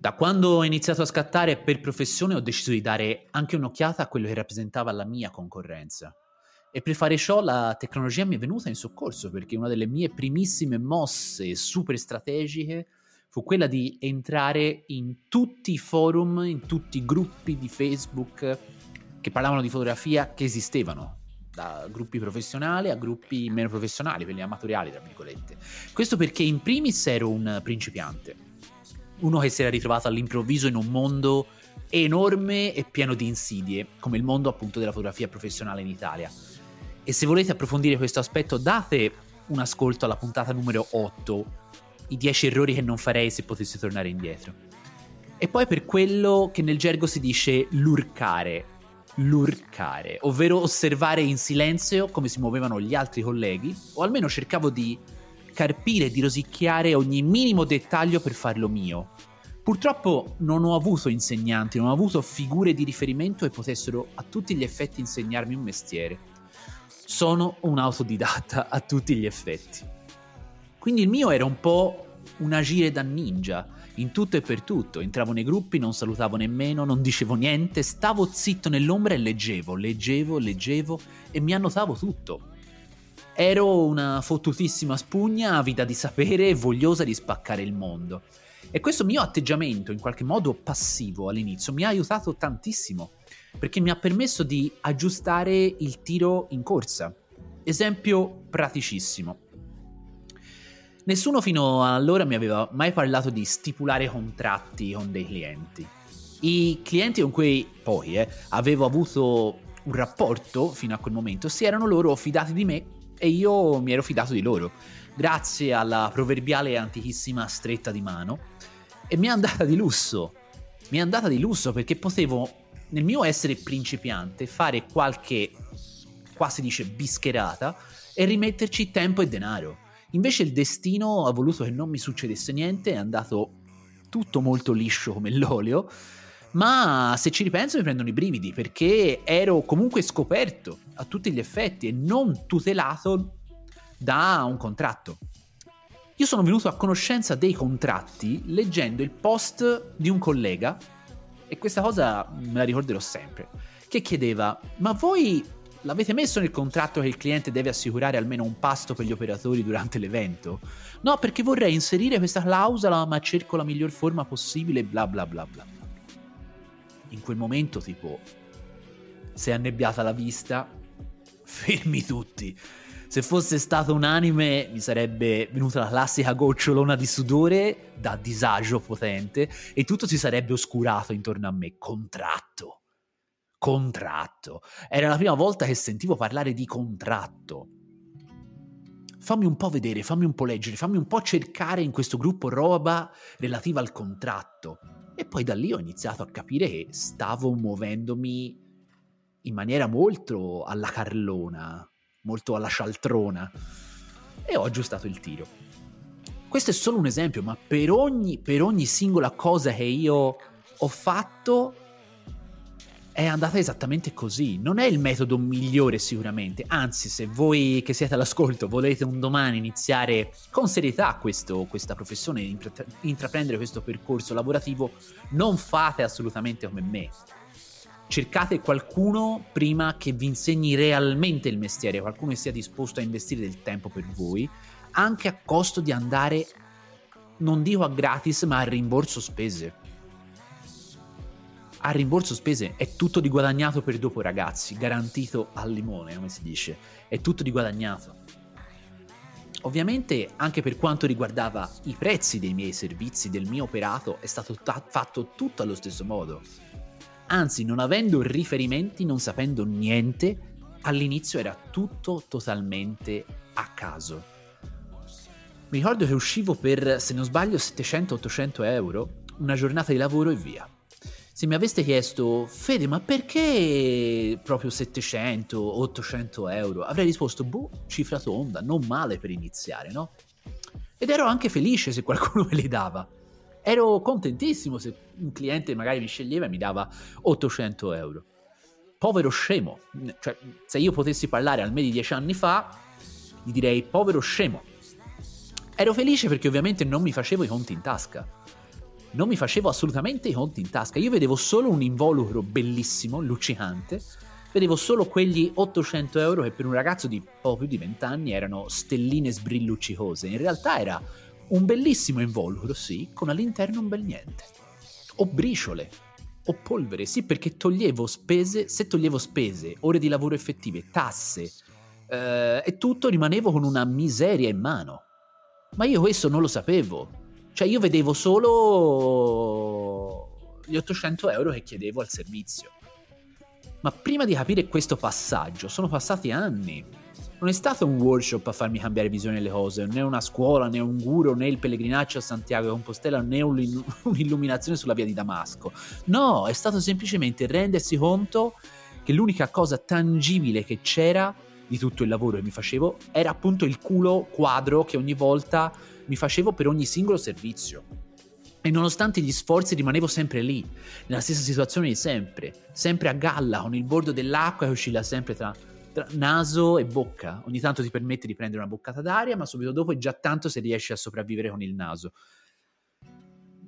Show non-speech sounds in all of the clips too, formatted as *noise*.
Da quando ho iniziato a scattare per professione ho deciso di dare anche un'occhiata a quello che rappresentava la mia concorrenza. E per fare ciò la tecnologia mi è venuta in soccorso perché una delle mie primissime mosse super strategiche fu quella di entrare in tutti i forum, in tutti i gruppi di Facebook che parlavano di fotografia che esistevano, da gruppi professionali a gruppi meno professionali, quelli amatoriali, tra virgolette. Questo perché in primis ero un principiante uno che si era ritrovato all'improvviso in un mondo enorme e pieno di insidie, come il mondo appunto della fotografia professionale in Italia. E se volete approfondire questo aspetto, date un ascolto alla puntata numero 8, i 10 errori che non farei se potessi tornare indietro. E poi per quello che nel gergo si dice lurcare, lurcare, ovvero osservare in silenzio come si muovevano gli altri colleghi, o almeno cercavo di carpire, di rosicchiare ogni minimo dettaglio per farlo mio. Purtroppo non ho avuto insegnanti, non ho avuto figure di riferimento che potessero a tutti gli effetti insegnarmi un mestiere. Sono un autodidatta *laughs* a tutti gli effetti. Quindi il mio era un po' un agire da ninja, in tutto e per tutto. Entravo nei gruppi, non salutavo nemmeno, non dicevo niente, stavo zitto nell'ombra e leggevo, leggevo, leggevo e mi annotavo tutto. Ero una fottutissima spugna, avida di sapere e vogliosa di spaccare il mondo. E questo mio atteggiamento, in qualche modo passivo all'inizio, mi ha aiutato tantissimo, perché mi ha permesso di aggiustare il tiro in corsa. Esempio praticissimo. Nessuno fino allora mi aveva mai parlato di stipulare contratti con dei clienti. I clienti con cui poi eh, avevo avuto un rapporto fino a quel momento si erano loro fidati di me e io mi ero fidato di loro, grazie alla proverbiale e antichissima stretta di mano, e mi è andata di lusso. Mi è andata di lusso perché potevo, nel mio essere principiante, fare qualche, qua si dice, bischerata e rimetterci tempo e denaro. Invece il destino ha voluto che non mi succedesse niente, è andato tutto molto liscio come l'olio, ma se ci ripenso mi prendono i brividi perché ero comunque scoperto a tutti gli effetti e non tutelato da un contratto. Io sono venuto a conoscenza dei contratti leggendo il post di un collega e questa cosa me la ricorderò sempre, che chiedeva "Ma voi l'avete messo nel contratto che il cliente deve assicurare almeno un pasto per gli operatori durante l'evento?" No, perché vorrei inserire questa clausola, ma cerco la miglior forma possibile, bla bla bla bla in quel momento tipo è annebbiata la vista, *laughs* fermi tutti. Se fosse stato un anime mi sarebbe venuta la classica gocciolona di sudore da disagio potente e tutto si sarebbe oscurato intorno a me. Contratto. Contratto. Era la prima volta che sentivo parlare di contratto. Fammi un po' vedere, fammi un po' leggere, fammi un po' cercare in questo gruppo roba relativa al contratto. E poi da lì ho iniziato a capire che stavo muovendomi in maniera molto alla carlona, molto alla cialtrona. E ho aggiustato il tiro. Questo è solo un esempio, ma per ogni, per ogni singola cosa che io ho fatto è andata esattamente così. Non è il metodo migliore sicuramente, anzi se voi che siete all'ascolto volete un domani iniziare con serietà questo, questa professione, intra- intraprendere questo percorso lavorativo, non fate assolutamente come me. Cercate qualcuno prima che vi insegni realmente il mestiere, qualcuno che sia disposto a investire del tempo per voi, anche a costo di andare, non dico a gratis, ma a rimborso spese a rimborso spese è tutto di guadagnato per dopo ragazzi, garantito al limone, come si dice, è tutto di guadagnato. Ovviamente anche per quanto riguardava i prezzi dei miei servizi, del mio operato, è stato ta- fatto tutto allo stesso modo. Anzi, non avendo riferimenti, non sapendo niente, all'inizio era tutto totalmente a caso. Mi ricordo che uscivo per, se non sbaglio, 700-800 euro, una giornata di lavoro e via. Se mi aveste chiesto, Fede, ma perché proprio 700-800 euro? Avrei risposto, boh, cifra tonda, non male per iniziare, no? Ed ero anche felice se qualcuno *laughs* me li dava. Ero contentissimo se un cliente magari mi sceglieva e mi dava 800 euro. Povero scemo. Cioè, se io potessi parlare al me di dieci anni fa, gli direi povero scemo. Ero felice perché ovviamente non mi facevo i conti in tasca. Non mi facevo assolutamente i conti in tasca. Io vedevo solo un involucro bellissimo, luccicante. Vedevo solo quegli 800 euro che per un ragazzo di poco più di 20 anni erano stelline sbrilluccicose. In realtà era un bellissimo involucro, sì, con all'interno un bel niente. O briciole, o polvere, sì, perché toglievo spese, se toglievo spese, ore di lavoro effettive, tasse eh, e tutto, rimanevo con una miseria in mano. Ma io questo non lo sapevo. Cioè io vedevo solo gli 800 euro che chiedevo al servizio. Ma prima di capire questo passaggio sono passati anni non è stato un workshop a farmi cambiare visione delle cose, né una scuola, né un guru, né il pellegrinaggio a Santiago de Compostela, né *laughs* un'illuminazione sulla via di Damasco. No, è stato semplicemente rendersi conto che l'unica cosa tangibile che c'era di tutto il lavoro che mi facevo era appunto il culo quadro che ogni volta mi facevo per ogni singolo servizio. E nonostante gli sforzi rimanevo sempre lì, nella stessa situazione di sempre, sempre a galla, con il bordo dell'acqua che oscilla sempre tra naso e bocca. Ogni tanto ti permette di prendere una boccata d'aria, ma subito dopo è già tanto se riesci a sopravvivere con il naso.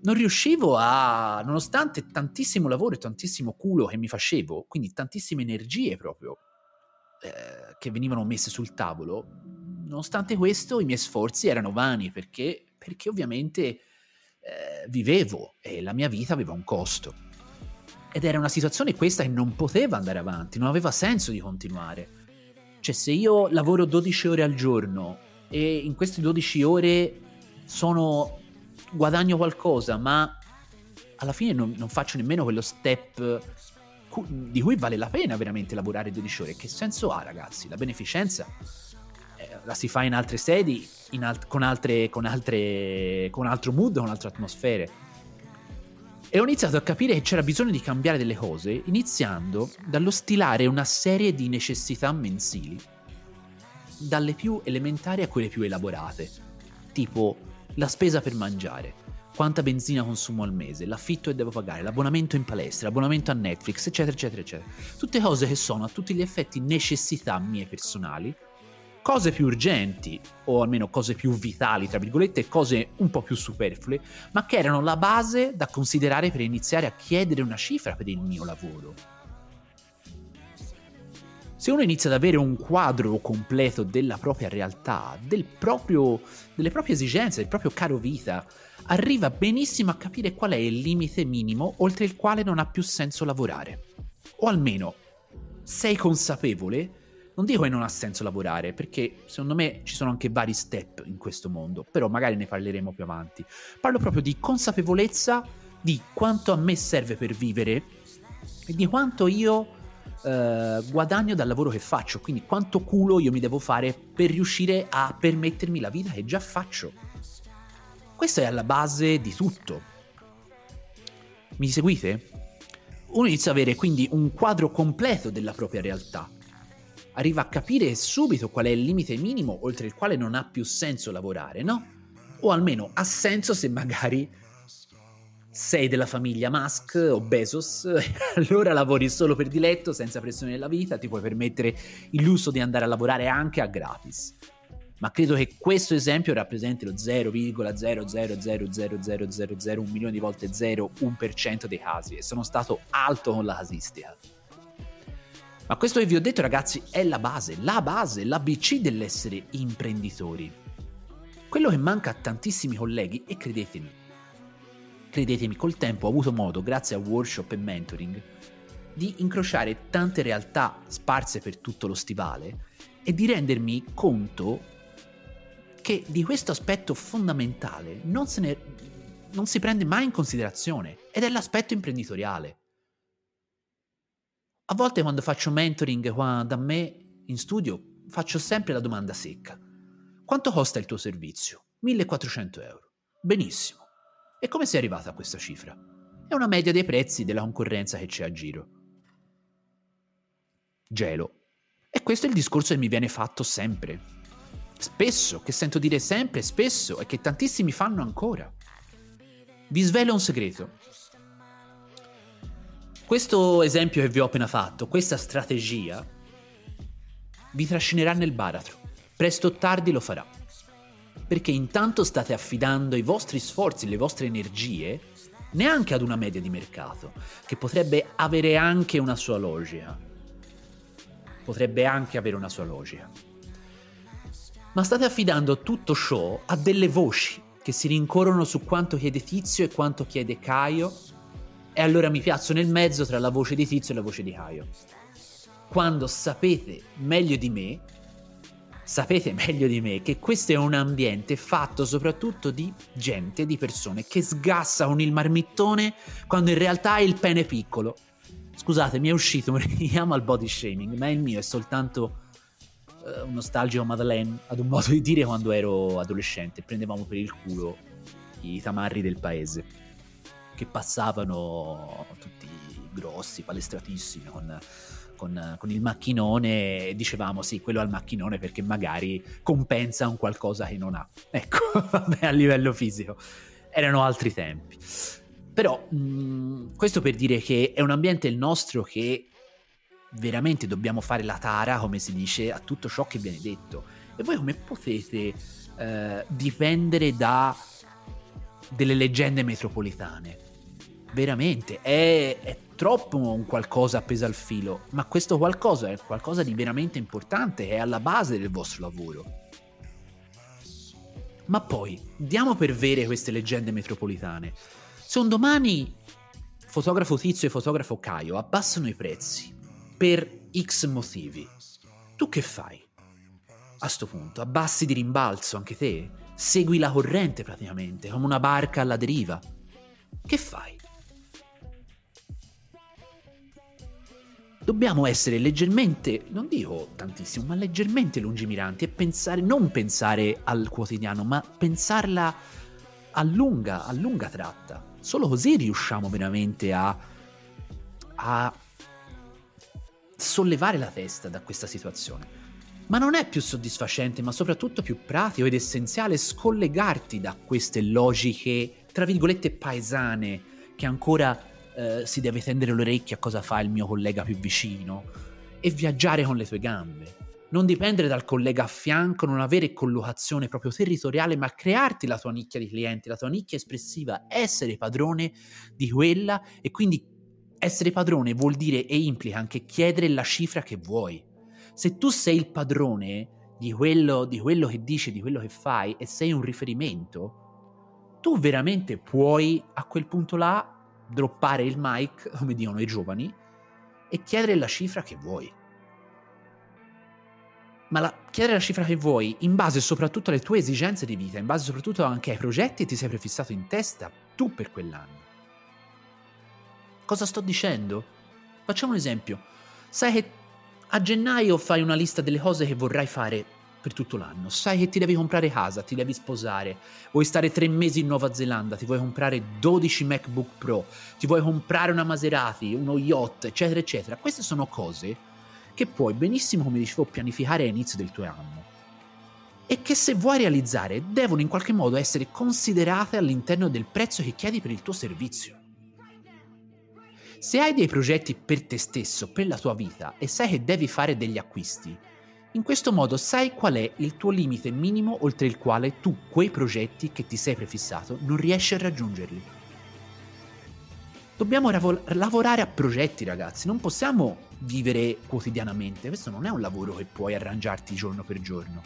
Non riuscivo a, nonostante tantissimo lavoro e tantissimo culo che mi facevo, quindi tantissime energie proprio eh, che venivano messe sul tavolo, nonostante questo i miei sforzi erano vani perché, perché ovviamente eh, vivevo e la mia vita aveva un costo. Ed era una situazione questa che non poteva andare avanti, non aveva senso di continuare. Cioè, se io lavoro 12 ore al giorno e in queste 12 ore sono guadagno qualcosa, ma alla fine non, non faccio nemmeno quello step di cui vale la pena veramente lavorare 12 ore. Che senso ha, ragazzi? La beneficenza eh, la si fa in altre sedi, in alt- con, altre, con, altre, con altro mood, con altre atmosfere. E ho iniziato a capire che c'era bisogno di cambiare delle cose, iniziando dallo stilare una serie di necessità mensili, dalle più elementari a quelle più elaborate, tipo la spesa per mangiare, quanta benzina consumo al mese, l'affitto che devo pagare, l'abbonamento in palestra, l'abbonamento a Netflix, eccetera, eccetera, eccetera. Tutte cose che sono a tutti gli effetti necessità mie personali cose più urgenti, o almeno cose più vitali, tra virgolette, cose un po' più superflue, ma che erano la base da considerare per iniziare a chiedere una cifra per il mio lavoro. Se uno inizia ad avere un quadro completo della propria realtà, del proprio, delle proprie esigenze, del proprio caro vita, arriva benissimo a capire qual è il limite minimo oltre il quale non ha più senso lavorare. O almeno sei consapevole non dico che non ha senso lavorare, perché secondo me ci sono anche vari step in questo mondo, però magari ne parleremo più avanti. Parlo proprio di consapevolezza di quanto a me serve per vivere e di quanto io eh, guadagno dal lavoro che faccio, quindi quanto culo io mi devo fare per riuscire a permettermi la vita che già faccio. Questa è alla base di tutto. Mi seguite? Uno inizia ad avere quindi un quadro completo della propria realtà arriva a capire subito qual è il limite minimo oltre il quale non ha più senso lavorare, no? O almeno ha senso se magari sei della famiglia Musk o Bezos, *laughs* allora lavori solo per diletto, senza pressione nella vita, ti puoi permettere il lusso di andare a lavorare anche a gratis. Ma credo che questo esempio rappresenti lo 0,000000001 milione di volte 0, 1% dei casi e sono stato alto con la casistica. Ma questo che vi ho detto ragazzi è la base, la base, l'ABC dell'essere imprenditori. Quello che manca a tantissimi colleghi, e credetemi, credetemi, col tempo ho avuto modo, grazie a workshop e mentoring, di incrociare tante realtà sparse per tutto lo stivale e di rendermi conto che di questo aspetto fondamentale non, ne, non si prende mai in considerazione ed è l'aspetto imprenditoriale. A volte quando faccio mentoring qua da me in studio faccio sempre la domanda secca. Quanto costa il tuo servizio? 1400 euro. Benissimo. E come sei arrivata a questa cifra? È una media dei prezzi della concorrenza che c'è a giro. Gelo. E questo è il discorso che mi viene fatto sempre. Spesso, che sento dire sempre, spesso, e che tantissimi fanno ancora. Vi svelo un segreto. Questo esempio che vi ho appena fatto, questa strategia, vi trascinerà nel baratro. Presto o tardi lo farà. Perché intanto state affidando i vostri sforzi, le vostre energie, neanche ad una media di mercato, che potrebbe avere anche una sua logica. Potrebbe anche avere una sua logica. Ma state affidando tutto ciò a delle voci che si rincorrono su quanto chiede Tizio e quanto chiede Caio e allora mi piazzo nel mezzo tra la voce di Tizio e la voce di Caio. Quando sapete meglio di me, sapete meglio di me che questo è un ambiente fatto soprattutto di gente, di persone che sgassa con il marmittone quando in realtà il pene è piccolo. Scusate, mi è uscito un *laughs* richiamo al body shaming, ma il mio è soltanto uh, un nostalgico Madeleine ad un modo di dire quando ero adolescente. Prendevamo per il culo i tamarri del paese che passavano tutti grossi, palestratissimi, con, con, con, il macchinone dicevamo sì, quello al macchinone perché magari compensa un qualcosa che non ha. Ecco, *laughs* a livello fisico. Erano altri tempi. Però mh, questo per dire che è un ambiente il nostro che veramente dobbiamo fare la tara, come si dice, a tutto ciò che viene detto. E voi come potete eh, dipendere da delle leggende metropolitane? veramente è, è troppo un qualcosa appeso al filo, ma questo qualcosa è qualcosa di veramente importante, è alla base del vostro lavoro. Ma poi, diamo per vere queste leggende metropolitane. Se un domani fotografo Tizio e fotografo Caio abbassano i prezzi per X motivi, tu che fai? A sto punto, abbassi di rimbalzo anche te? Segui la corrente praticamente, come una barca alla deriva. Che fai? Dobbiamo essere leggermente, non dico tantissimo, ma leggermente lungimiranti e pensare, non pensare al quotidiano, ma pensarla a lunga, a lunga tratta. Solo così riusciamo veramente a, a sollevare la testa da questa situazione. Ma non è più soddisfacente, ma soprattutto più pratico ed essenziale scollegarti da queste logiche, tra virgolette, paesane, che ancora eh, si deve tendere le orecchie a cosa fa il mio collega più vicino e viaggiare con le tue gambe. Non dipendere dal collega a fianco, non avere collocazione proprio territoriale, ma crearti la tua nicchia di clienti, la tua nicchia espressiva, essere padrone di quella e quindi essere padrone vuol dire e implica anche chiedere la cifra che vuoi. Se tu sei il padrone di quello, di quello che dici, di quello che fai e sei un riferimento, tu veramente puoi a quel punto là droppare il mic, *laughs* come dicono i giovani, e chiedere la cifra che vuoi. Ma la, chiedere la cifra che vuoi in base soprattutto alle tue esigenze di vita, in base soprattutto anche ai progetti che ti sei prefissato in testa tu per quell'anno. Cosa sto dicendo? Facciamo un esempio. Sai che a gennaio fai una lista delle cose che vorrai fare per tutto l'anno. Sai che ti devi comprare casa, ti devi sposare, vuoi stare tre mesi in Nuova Zelanda, ti vuoi comprare 12 MacBook Pro, ti vuoi comprare una Maserati, uno yacht, eccetera, eccetera. Queste sono cose che puoi benissimo, come dicevo, pianificare all'inizio del tuo anno e che se vuoi realizzare devono in qualche modo essere considerate all'interno del prezzo che chiedi per il tuo servizio. Se hai dei progetti per te stesso, per la tua vita e sai che devi fare degli acquisti, in questo modo sai qual è il tuo limite minimo oltre il quale tu quei progetti che ti sei prefissato non riesci a raggiungerli. Dobbiamo rav- lavorare a progetti, ragazzi, non possiamo vivere quotidianamente. Questo non è un lavoro che puoi arrangiarti giorno per giorno.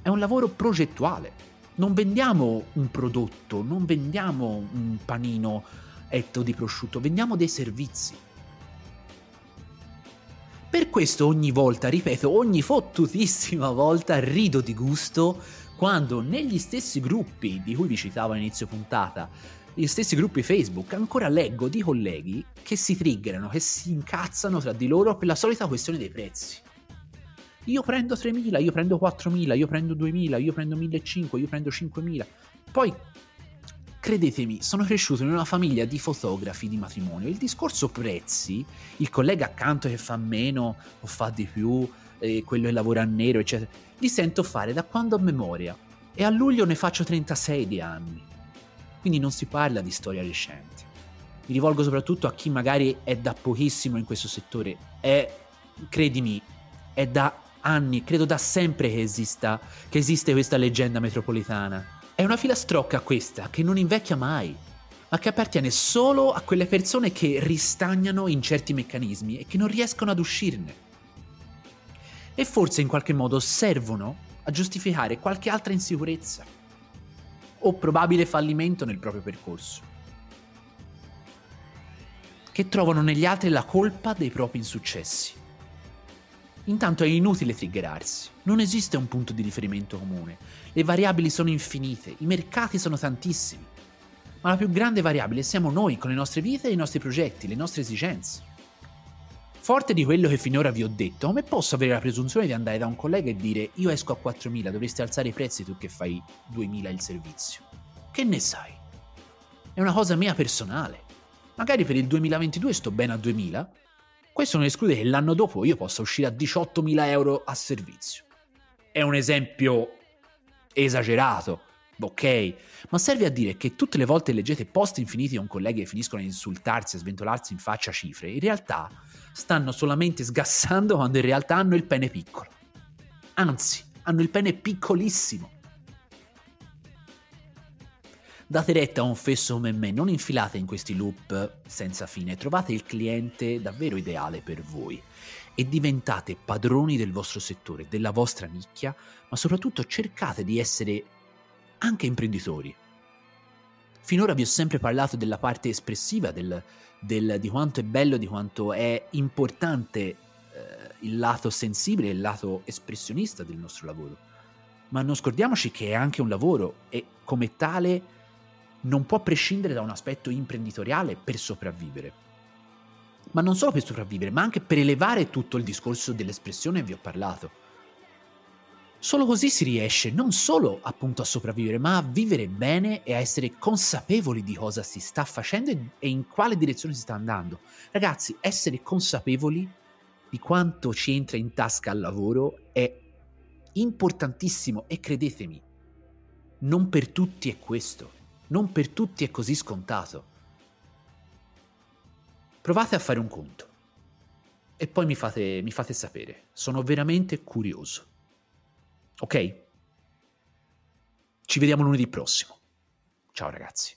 È un lavoro progettuale. Non vendiamo un prodotto, non vendiamo un panino etto di prosciutto, vendiamo dei servizi. Per questo ogni volta, ripeto, ogni fottutissima volta rido di gusto quando negli stessi gruppi di cui vi citavo all'inizio puntata, gli stessi gruppi Facebook, ancora leggo di colleghi che si triggerano, che si incazzano tra di loro per la solita questione dei prezzi. Io prendo 3.000, io prendo 4.000, io prendo 2.000, io prendo 1.500, io prendo 5.000. Poi, credetemi, sono cresciuto in una famiglia di fotografi di matrimonio. Il discorso prezzi, il collega accanto che fa meno o fa di più, eh, quello che lavora a nero, eccetera, li sento fare da quando ho memoria. E a luglio ne faccio 36 di anni. Quindi non si parla di storia recente. Mi rivolgo soprattutto a chi magari è da pochissimo in questo settore. È, credimi, è da anni, credo da sempre che esista, che esiste questa leggenda metropolitana. È una filastrocca questa che non invecchia mai, ma che appartiene solo a quelle persone che ristagnano in certi meccanismi e che non riescono ad uscirne. E forse in qualche modo servono a giustificare qualche altra insicurezza o probabile fallimento nel proprio percorso. Che trovano negli altri la colpa dei propri insuccessi. Intanto è inutile triggerarsi, non esiste un punto di riferimento comune, le variabili sono infinite, i mercati sono tantissimi, ma la più grande variabile siamo noi con le nostre vite i nostri progetti, le nostre esigenze. Forte di quello che finora vi ho detto, come posso avere la presunzione di andare da un collega e dire io esco a 4.000, dovresti alzare i prezzi tu che fai 2.000 il servizio? Che ne sai? È una cosa mia personale. Magari per il 2022 sto bene a 2.000, questo non esclude che l'anno dopo io possa uscire a 18.000 euro a servizio. È un esempio esagerato, ok? Ma serve a dire che tutte le volte leggete post infiniti con colleghi che finiscono a insultarsi, a sventolarsi in faccia cifre, in realtà stanno solamente sgassando *laughs* quando in realtà hanno il pene piccolo. Anzi, hanno il pene piccolissimo. Date retta a un fesso come me, non infilate in questi loop senza fine, trovate il cliente davvero ideale per voi e diventate padroni del vostro settore, della vostra nicchia, ma soprattutto cercate di essere anche imprenditori. Finora vi ho sempre parlato della parte espressiva, del, del, di quanto è bello, di quanto è importante eh, il lato sensibile, il lato espressionista del nostro lavoro. Ma non scordiamoci che è anche un lavoro e come tale non può prescindere da un aspetto imprenditoriale per sopravvivere. Ma non solo per sopravvivere, ma anche per elevare tutto il discorso dell'espressione vi ho parlato. Solo così si riesce non solo appunto a sopravvivere, ma a vivere bene e a essere consapevoli di cosa si sta facendo e in quale direzione si sta andando. Ragazzi, essere consapevoli di quanto ci entra in tasca al lavoro è importantissimo e credetemi, non per tutti è questo. Non per tutti è così scontato. Provate a fare un conto e poi mi fate, mi fate sapere. Sono veramente curioso. Ok? Ci vediamo lunedì prossimo. Ciao ragazzi.